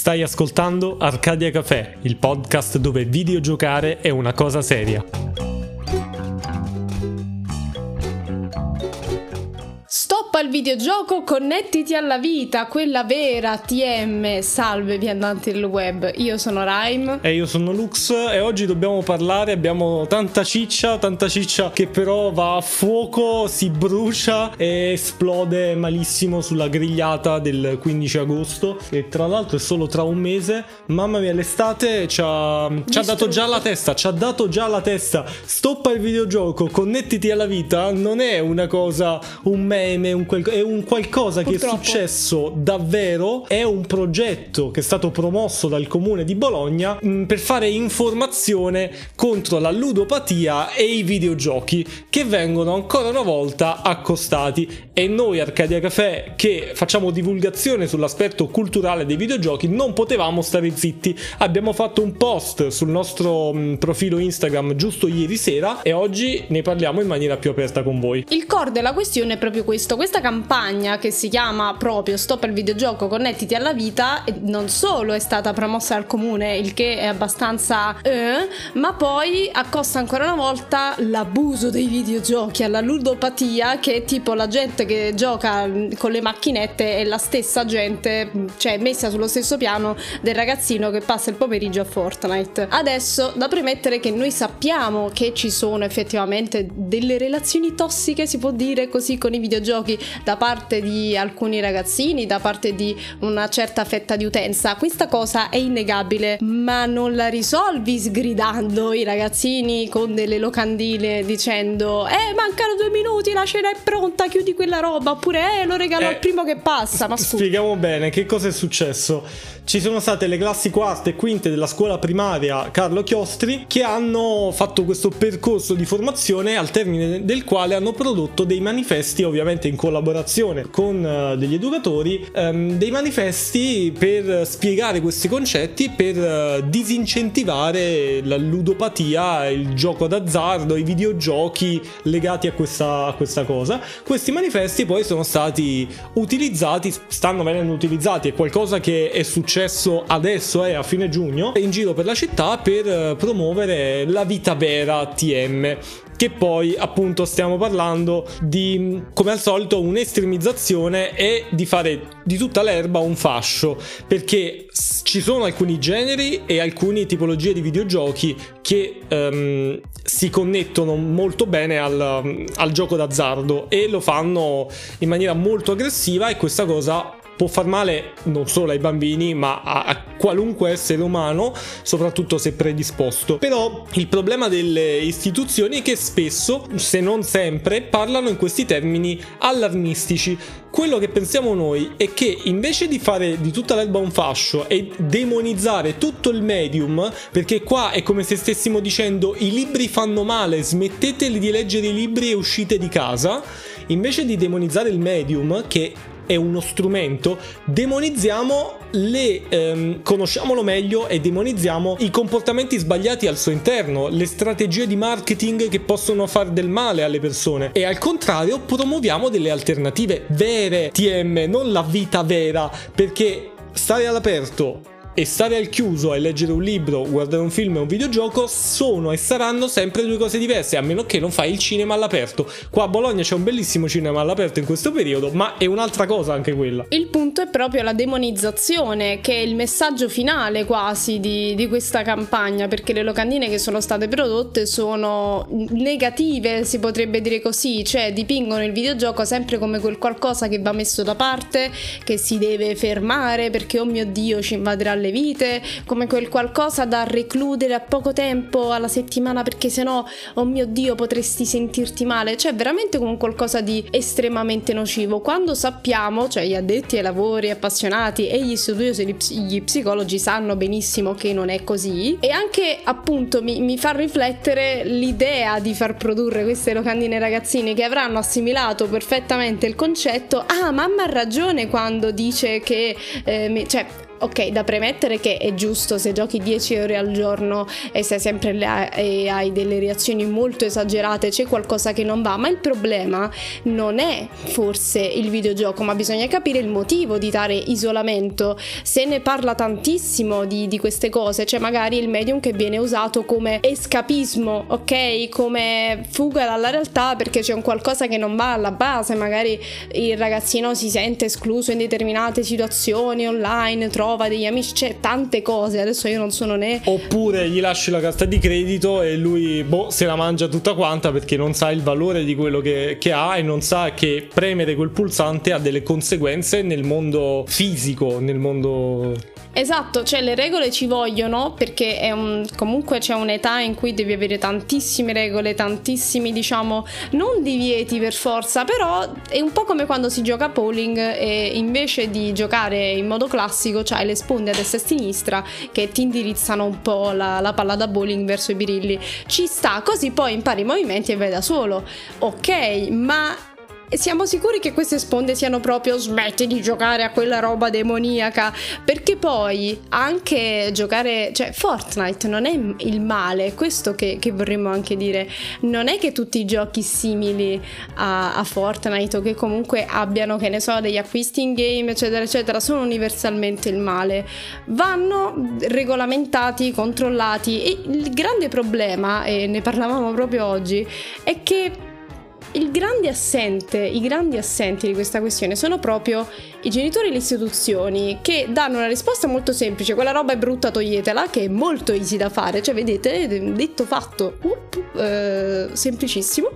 Stai ascoltando Arcadia Café, il podcast dove videogiocare è una cosa seria. Videogioco, connettiti alla vita, quella vera TM. Salve viandanti del web, io sono Rhyme. E io sono Lux e oggi dobbiamo parlare, abbiamo tanta ciccia, tanta ciccia che però va a fuoco, si brucia e esplode malissimo sulla grigliata del 15 agosto. E tra l'altro è solo tra un mese. Mamma mia, l'estate ci ha, ci ha dato già la testa, ci ha dato già la testa. Stop al videogioco, connettiti alla vita, non è una cosa, un meme, un quel- è un qualcosa Purtroppo. che è successo davvero, è un progetto che è stato promosso dal comune di Bologna mh, per fare informazione contro la ludopatia e i videogiochi che vengono ancora una volta accostati e noi Arcadia Café che facciamo divulgazione sull'aspetto culturale dei videogiochi non potevamo stare zitti. Abbiamo fatto un post sul nostro mh, profilo Instagram giusto ieri sera e oggi ne parliamo in maniera più aperta con voi. Il core della questione è proprio questo, questa campagna che si chiama proprio Stop al videogioco, connettiti alla vita, non solo è stata promossa dal comune, il che è abbastanza eh, ma poi accosta ancora una volta l'abuso dei videogiochi alla ludopatia, che è tipo la gente che gioca con le macchinette è la stessa gente, cioè messa sullo stesso piano del ragazzino che passa il pomeriggio a Fortnite. Adesso da premettere che noi sappiamo che ci sono effettivamente delle relazioni tossiche, si può dire così, con i videogiochi da parte di alcuni ragazzini, da parte di una certa fetta di utenza. Questa cosa è innegabile, ma non la risolvi sgridando i ragazzini con delle locandine dicendo "Eh, mancano due minuti, la cena è pronta, chiudi quella roba", oppure "Eh, lo regalo Eh, al primo che passa". Ma scusa. Spieghiamo bene che cosa è successo. Ci sono state le classi quarte e quinte della scuola primaria Carlo Chiostri che hanno fatto questo percorso di formazione al termine del quale hanno prodotto dei manifesti, ovviamente in collaborazione con eh, degli educatori, ehm, dei manifesti per spiegare questi concetti, per eh, disincentivare la ludopatia, il gioco d'azzardo, i videogiochi legati a questa, a questa cosa. Questi manifesti poi sono stati utilizzati, stanno venendo utilizzati, è qualcosa che è successo adesso, è a fine giugno, in giro per la città per eh, promuovere la vita vera TM che poi appunto stiamo parlando di come al solito un'estremizzazione e di fare di tutta l'erba un fascio. Perché ci sono alcuni generi e alcune tipologie di videogiochi che ehm, si connettono molto bene al, al gioco d'azzardo e lo fanno in maniera molto aggressiva e questa cosa può far male non solo ai bambini ma a, a qualunque essere umano soprattutto se predisposto. Però il problema delle istituzioni è che spesso se non sempre parlano in questi termini allarmistici. Quello che pensiamo noi è che invece di fare di tutta l'erba un fascio e demonizzare tutto il medium perché qua è come se stessimo dicendo i libri fanno male smetteteli di leggere i libri e uscite di casa invece di demonizzare il medium che è uno strumento, demonizziamo le ehm, conosciamolo meglio e demonizziamo i comportamenti sbagliati al suo interno, le strategie di marketing che possono fare del male alle persone. E al contrario promuoviamo delle alternative vere TM, non la vita vera, perché stare all'aperto e stare al chiuso e leggere un libro, guardare un film e un videogioco sono e saranno sempre due cose diverse, a meno che non fai il cinema all'aperto. Qua a Bologna c'è un bellissimo cinema all'aperto in questo periodo, ma è un'altra cosa anche quella. Il punto è proprio la demonizzazione, che è il messaggio finale quasi di, di questa campagna, perché le locandine che sono state prodotte sono negative, si potrebbe dire così, cioè dipingono il videogioco sempre come quel qualcosa che va messo da parte, che si deve fermare perché oh mio dio ci invaderà le vite, come quel qualcosa da recludere a poco tempo alla settimana perché sennò oh mio dio potresti sentirti male, cioè veramente come qualcosa di estremamente nocivo. Quando sappiamo, cioè gli addetti ai lavori appassionati e gli studiosi, gli ps- gli psicologi sanno benissimo che non è così e anche appunto mi, mi fa riflettere l'idea di far produrre queste locandine ragazzine che avranno assimilato perfettamente il concetto, ah mamma ha ragione quando dice che, eh, cioè ok, da premettere che è giusto se giochi 10 ore al giorno e sei sempre là e hai delle reazioni molto esagerate, c'è qualcosa che non va, ma il problema non è forse il videogioco, ma bisogna capire il motivo di tale isolamento. Se ne parla tantissimo di, di queste cose, cioè magari il medium che viene usato come escapismo, ok? Come fuga dalla realtà perché c'è un qualcosa che non va alla base, magari il ragazzino si sente escluso in determinate situazioni online, trova degli amici, c'è tante cose, adesso io non sono né... Oppure gli lasci la carta di credito e lui boh, se la mangia tutta quanta perché non sa il valore di quello che, che ha e non sa che premere quel pulsante ha delle conseguenze nel mondo fisico, nel mondo Esatto, cioè le regole ci vogliono perché un, comunque c'è un'età in cui devi avere tantissime regole, tantissimi diciamo non divieti per forza, però è un po' come quando si gioca a bowling e invece di giocare in modo classico c'hai le sponde a destra e a sinistra che ti indirizzano un po' la, la palla da bowling verso i birilli. Ci sta, così poi impari i movimenti e vai da solo. Ok, ma e siamo sicuri che queste sponde siano proprio smetti di giocare a quella roba demoniaca? Perché poi anche giocare, cioè Fortnite non è il male, questo che, che vorremmo anche dire. Non è che tutti i giochi simili a, a, Fortnite o che comunque abbiano, che ne so, degli acquisti in game, eccetera, eccetera, sono universalmente il male. Vanno regolamentati, controllati e il grande problema, e ne parlavamo proprio oggi, è che il grande assente, i grandi assenti di questa questione sono proprio i genitori e le istituzioni che danno una risposta molto semplice, quella roba è brutta, toglietela, che è molto easy da fare, cioè vedete, detto fatto, up, eh, semplicissimo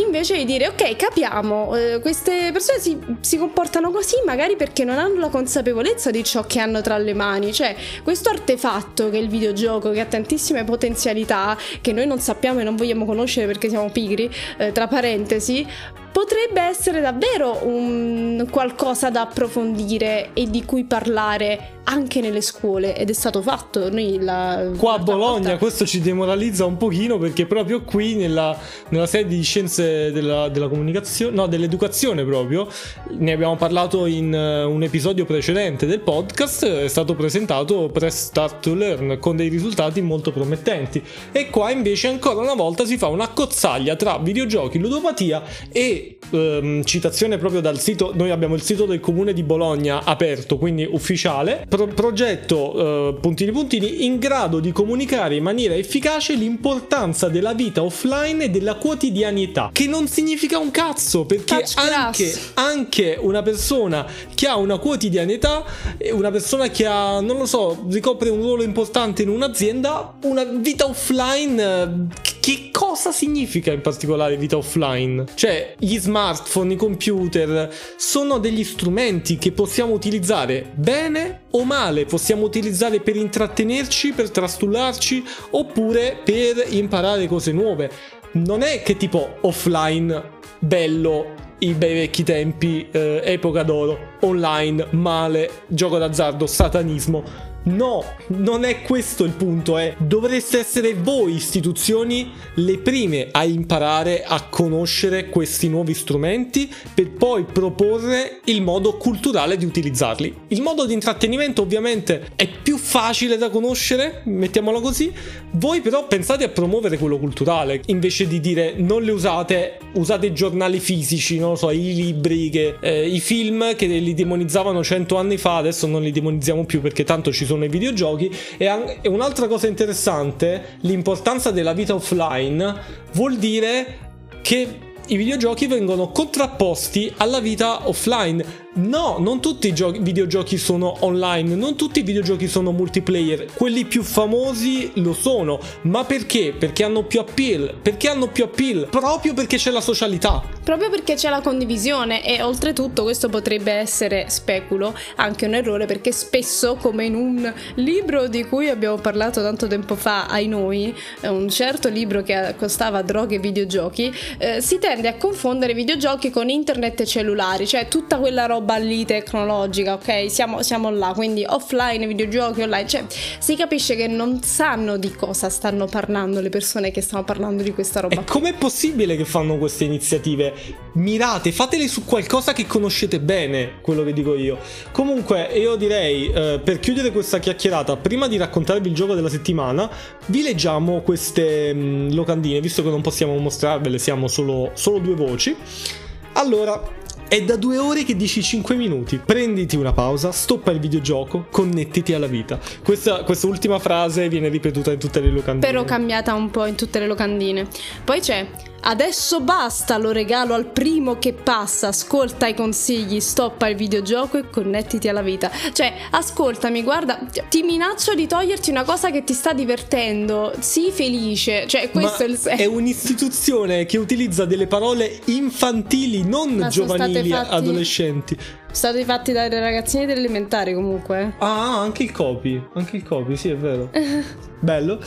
invece di dire ok capiamo eh, queste persone si, si, comportano così magari perché non hanno la consapevolezza di ciò che hanno tra le mani. Cioè questo artefatto che è il videogioco che ha tantissime potenzialità che noi non sappiamo e non vogliamo conoscere perché siamo pigri eh, tra parentesi potrebbe essere davvero un qualcosa da approfondire e di cui parlare anche nelle scuole ed è stato fatto. Noi la, Qua a Bologna volta... questo ci demoralizza un pochino perché proprio qui nella, nella sede di scienze della, della, comunicazione, no dell'educazione proprio, ne abbiamo parlato in uh, un episodio precedente del podcast, è stato presentato Press Start to Learn con dei risultati molto promettenti e qua invece ancora una volta si fa una cozzaglia tra videogiochi, ludopatia e um, citazione proprio dal sito, noi abbiamo il sito del comune di Bologna aperto, quindi ufficiale, pro- progetto uh, puntini puntini in grado di comunicare in maniera efficace l'importanza della vita offline e della quotidianità, che non significa un cazzo, perché anche, anche, una persona che ha una quotidianità, una persona che ha, non lo so, ricopre un ruolo importante in un'azienda, una vita offline, che cosa significa in particolare vita offline? Cioè, gli smartphone, i computer sono degli strumenti che possiamo utilizzare bene o male, possiamo utilizzare per intrattenerci, per trastullarci oppure per imparare cose nuove. Non è che tipo offline bello i bei vecchi tempi, eh, epoca d'oro, online, male, gioco d'azzardo, satanismo. No, non è questo il punto, è dovreste essere voi istituzioni le prime a imparare a conoscere questi nuovi strumenti per poi proporre il modo culturale di utilizzarli. Il modo di intrattenimento ovviamente è più facile da conoscere, mettiamolo così, voi però pensate a promuovere quello culturale invece di dire non le usate, usate i giornali fisici, non lo so, i libri, che, eh, i film che li demonizzavano cento anni fa, adesso non li demonizziamo più perché tanto ci sono sono i videogiochi e, e un'altra cosa interessante, l'importanza della vita offline vuol dire che i videogiochi vengono contrapposti alla vita offline. No, non tutti i giochi, videogiochi sono online, non tutti i videogiochi sono multiplayer. Quelli più famosi lo sono, ma perché? Perché hanno più appeal. Perché hanno più appeal? Proprio perché c'è la socialità. Proprio perché c'è la condivisione e oltretutto questo potrebbe essere, speculo, anche un errore perché spesso, come in un libro di cui abbiamo parlato tanto tempo fa, ai noi, un certo libro che costava droghe e videogiochi, eh, si tende a confondere videogiochi con internet e cellulari, cioè tutta quella roba roba lì tecnologica, ok? Siamo, siamo là, quindi offline, videogiochi, online, cioè si capisce che non sanno di cosa stanno parlando le persone che stanno parlando di questa roba. E com'è possibile che fanno queste iniziative? Mirate, fatele su qualcosa che conoscete bene, quello che dico io. Comunque, io direi, eh, per chiudere questa chiacchierata, prima di raccontarvi il gioco della settimana, vi leggiamo queste mh, mm, locandine, visto che non possiamo mostrarvele, siamo solo, solo due voci. Allora, è da due ore che dici 5 minuti. Prenditi una pausa, stoppa il videogioco, connettiti alla vita. Questa, questa ultima frase viene ripetuta in tutte le locandine. Però cambiata un po' in tutte le locandine. Poi c'è Adesso basta, lo regalo al primo che passa, ascolta i consigli, stoppa il videogioco e connettiti alla vita. Cioè, ascoltami, guarda, ti minaccio di toglierti una cosa che ti sta divertendo, sii felice. Cioè, questo Ma è il senso. È un'istituzione che utilizza delle parole infantili, non Ma giovanili, fatti... adolescenti. Stati fatti dai ragazzini dell'elementare comunque. Ah, anche il copy, anche il copy, sì, è vero. Bello.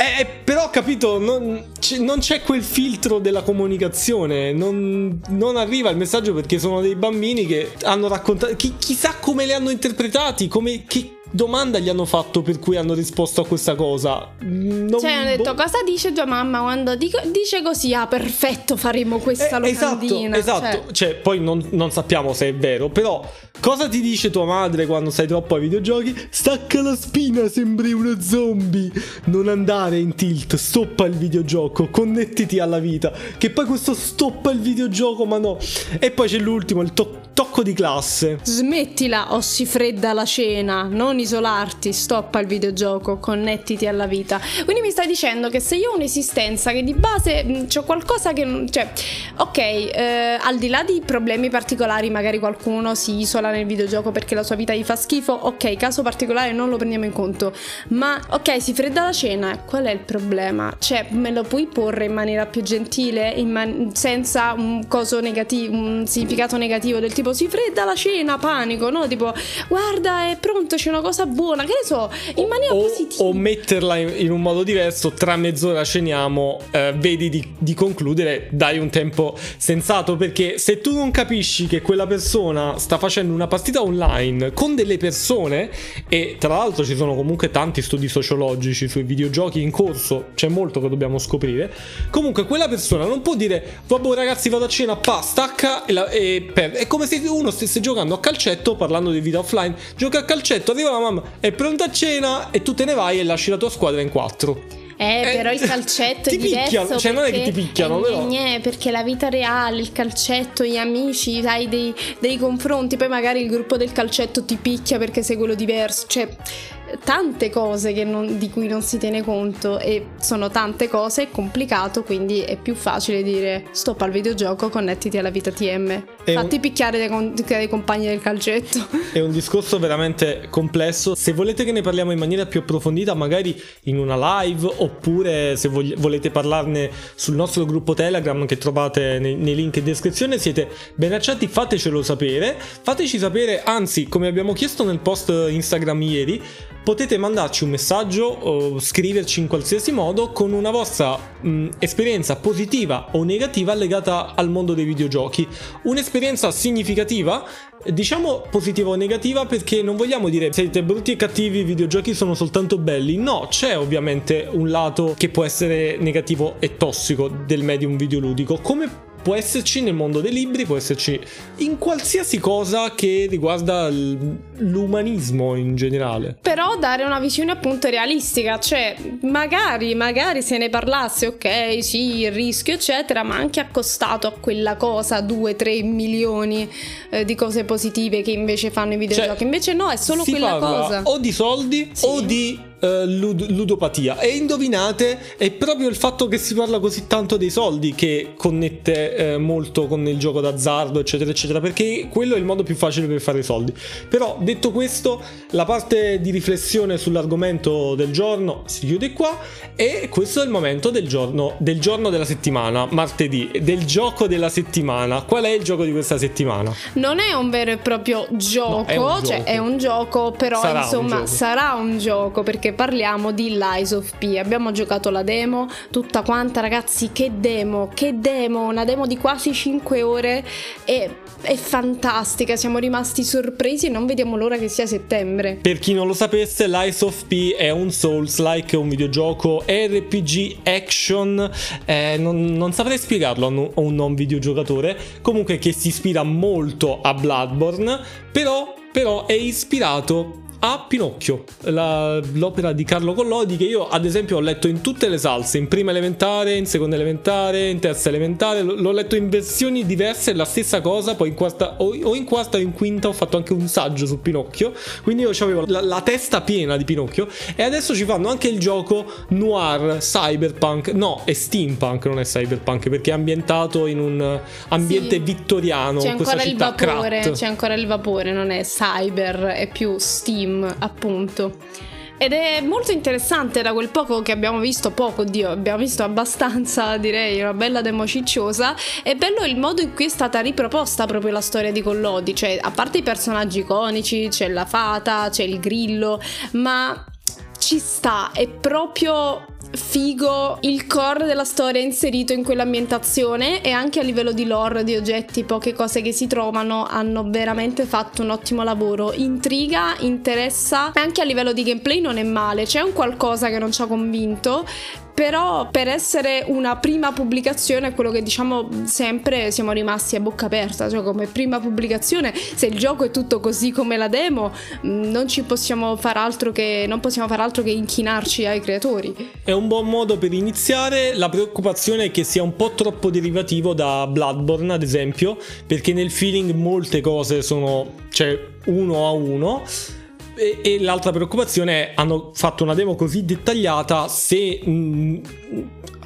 Eh, però capito, non, non, c'è quel filtro della comunicazione, non, non, arriva il messaggio perché sono dei bambini che hanno raccontato, chi, chissà come li hanno interpretati, come, che, domanda gli hanno fatto per cui hanno risposto a questa cosa? Non cioè, hanno detto boh. cosa dice tua mamma quando dico, dice così? Ah, perfetto, faremo questa eh, locandina. Esatto, esatto. Cioè, cioè poi non, non, sappiamo se è vero, però cosa ti dice tua madre quando sei troppo ai videogiochi? Stacca la spina, sembri uno zombie. Non andare in tilt, stoppa il videogioco, connettiti alla vita. Che poi questo stoppa il videogioco, ma no. E poi c'è l'ultimo, il to- tocco di classe. Smettila o si fredda la cena, non isolarti, stoppa il videogioco, connettiti alla vita. Quindi mi stai dicendo che se io ho un'esistenza che di base mm, c'ho qualcosa che cioè ok, eh, al di là di problemi particolari, magari qualcuno si isola nel videogioco perché la sua vita gli fa schifo, ok, caso particolare non lo prendiamo in conto. Ma ok, si fredda la cena, qual è il problema? Cioè, me lo puoi porre in maniera più gentile, man- senza un coso negativo, un significato negativo del tipo si fredda la cena, panico, no? Tipo, guarda, è pronto, c'è una cosa cosa buona, che ne so, in maniera o, positiva. O metterla in, in, un modo diverso, tra mezz'ora ceniamo, eh, vedi di, di, concludere, dai un tempo sensato, perché se tu non capisci che quella persona sta facendo una partita online con delle persone, e tra l'altro ci sono comunque tanti studi sociologici sui videogiochi in corso, c'è molto che dobbiamo scoprire, comunque quella persona non può dire, vabbè ragazzi vado a cena, pa, stacca, e, la, e per... è come se uno stesse giocando a calcetto, parlando di vita offline, gioca a calcetto, arriva la mamma è pronta a cena e tu te ne vai e lasci la tua squadra in quattro. Eh, eh, però il calcetto è diverso. Picchiano, cioè non è che ti picchiano, però. Gne, perché la vita reale, il calcetto, gli amici, hai dei, dei confronti, poi magari il gruppo del calcetto ti picchia perché sei quello diverso. Cioè, tante cose non, di cui non si tiene conto e sono tante cose, è complicato, quindi è più facile dire stop al videogioco, connettiti alla vita TM. È Fatti un... picchiare dai, dai, compagni del calcetto. È un discorso veramente complesso. Se volete che ne parliamo in maniera più approfondita, magari in una live, oppure se vog- volete parlarne sul nostro gruppo Telegram che trovate nei, nei link in descrizione, siete ben accetti, fatecelo sapere. Fateci sapere, anzi, come abbiamo chiesto nel post Instagram ieri, potete mandarci un messaggio o scriverci in qualsiasi modo con una vostra mh, esperienza positiva o negativa legata al mondo dei videogiochi. Un'esperienza significativa, diciamo positiva o negativa perché non vogliamo dire siete brutti e cattivi, i videogiochi sono soltanto belli. No, c'è ovviamente un lato che può essere negativo e tossico del medium videoludico, come può esserci nel mondo dei libri, può esserci in qualsiasi cosa che riguarda l'umanismo in generale. Però dare una visione appunto realistica, cioè magari, magari se ne parlasse, ok, sì, il rischio eccetera, ma anche accostato a quella cosa 2-3 milioni eh, di cose positive che invece fanno i videogiochi. Cioè, invece no, è solo quella cosa. O di soldi sì. o di uh, lud- ludopatia. E indovinate, è proprio il fatto che si parla così tanto dei soldi che connette uh, molto con il gioco d'azzardo, eccetera, eccetera, perché quello è il modo più facile per fare i soldi. Però, detto questo, la parte di riflessione sull'argomento del giorno si chiude qua e questo è il momento del giorno, del giorno della settimana, martedì, del gioco della settimana. Qual è il gioco di questa settimana? Non è un vero e proprio gioco, no, è cioè gioco. è un gioco, però sarà insomma gioco. sarà un gioco perché perché parliamo di Lies of P. Abbiamo giocato la demo, tutta quanta ragazzi, che demo, che demo, una demo di quasi 5 ore e è fantastica, siamo rimasti sorpresi e non vediamo l'ora che sia settembre. Per chi non lo sapesse, Lies of P è un Souls-like, un videogioco RPG action, eh, non, non, saprei spiegarlo a un non videogiocatore, comunque che si ispira molto a Bloodborne, però, però è ispirato a Pinocchio, la, l'opera di Carlo Collodi che io ad esempio ho letto in tutte le salse, in prima elementare, in seconda elementare, in terza elementare, l'ho letto in versioni diverse, la stessa cosa, poi in quarta o, o in quarta o in quinta ho fatto anche un saggio su Pinocchio, quindi io avevo la, la, testa piena di Pinocchio e adesso ci fanno anche il gioco noir, cyberpunk, no è steampunk, non è cyberpunk perché è ambientato in un ambiente sì. vittoriano, c'è ancora il vapore, c'è ancora il vapore, non è cyber, è più steam film, appunto. Ed è molto interessante da quel poco che abbiamo visto, poco, Dio, abbiamo visto abbastanza, direi, una bella demo cicciosa. È bello il modo in cui è stata riproposta proprio la storia di Collodi, cioè a parte i personaggi iconici, c'è la fata, c'è il grillo, ma ci sta, è proprio figo il core della storia inserito in quell'ambientazione e anche a livello di lore, di oggetti, poche cose che si trovano hanno veramente fatto un ottimo lavoro. Intriga, interessa e anche a livello di gameplay non è male, c'è un qualcosa che non ci ha convinto, però per essere una prima pubblicazione è quello che diciamo sempre siamo rimasti a bocca aperta, cioè come prima pubblicazione se il gioco è tutto così come la demo mm, non ci possiamo far altro che, non possiamo far altro che inchinarci ai creatori. È un buon modo per iniziare, la preoccupazione è che sia un po' troppo derivativo da Bloodborne ad esempio, perché nel feeling molte cose sono, cioè uno a uno e, e, l'altra preoccupazione è hanno fatto una demo così dettagliata se mh, mm,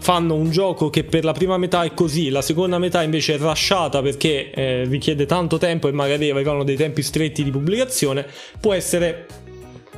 fanno un gioco che per la prima metà è così, la seconda metà invece è rasciata perché eh, richiede tanto tempo e magari avevano dei tempi stretti di pubblicazione, può essere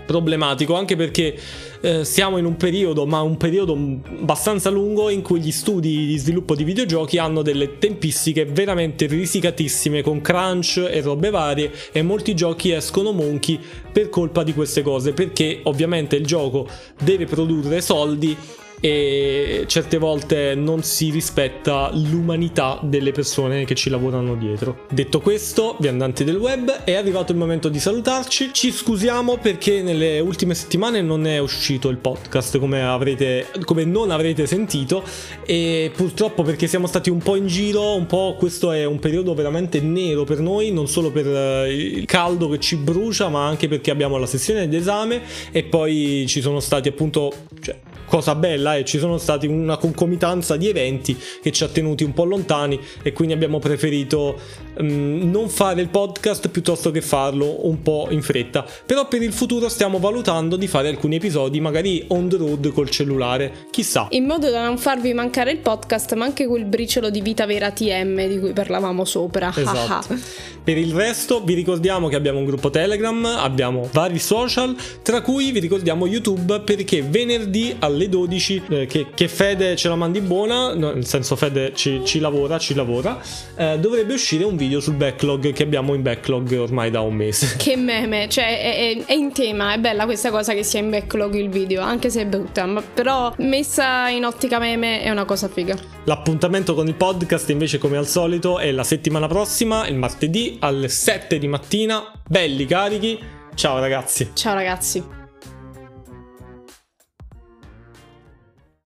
problematico anche perché eh, siamo in un periodo, ma un periodo abbastanza lungo, in cui gli studi di sviluppo di videogiochi hanno delle tempistiche veramente risicatissime con crunch e robe varie e molti giochi escono monchi per colpa di queste cose perché ovviamente il gioco deve produrre soldi e certe volte non si rispetta l'umanità delle persone che ci lavorano dietro. Detto questo, viandanti del web, è arrivato il momento di salutarci. Ci scusiamo perché nelle ultime settimane non è uscito il podcast come, avrete, come non avrete sentito e purtroppo perché siamo stati un po' in giro, un po' questo è un periodo veramente nero per noi, non solo per eh, il caldo che ci brucia, ma anche perché abbiamo la sessione d'esame e poi ci sono stati appunto cioè, cosa bella e ci sono stati una concomitanza di eventi che ci ha tenuti un po' lontani e quindi abbiamo preferito um, non fare il podcast piuttosto che farlo un po' in fretta. Però per il futuro stiamo valutando di fare alcuni episodi magari on the road col cellulare, chissà. In modo da non farvi mancare il podcast ma anche quel briciolo di vita vera TM di cui parlavamo sopra. Esatto. per il resto vi ricordiamo che abbiamo un gruppo Telegram, abbiamo vari social, tra cui vi ricordiamo YouTube perché venerdì alle alle 12 eh, che, che, Fede ce la mandi buona, no, nel senso Fede ci, ci lavora, ci lavora, eh, dovrebbe uscire un video sul backlog che abbiamo in backlog ormai da un mese. Che meme, cioè è, è, è in tema, è bella questa cosa che sia in backlog il video, anche se è brutta, ma però messa in ottica meme è una cosa figa. L'appuntamento con il podcast invece come al solito è la settimana prossima, il martedì alle 7 di mattina, belli carichi. Ciao ragazzi. Ciao ragazzi.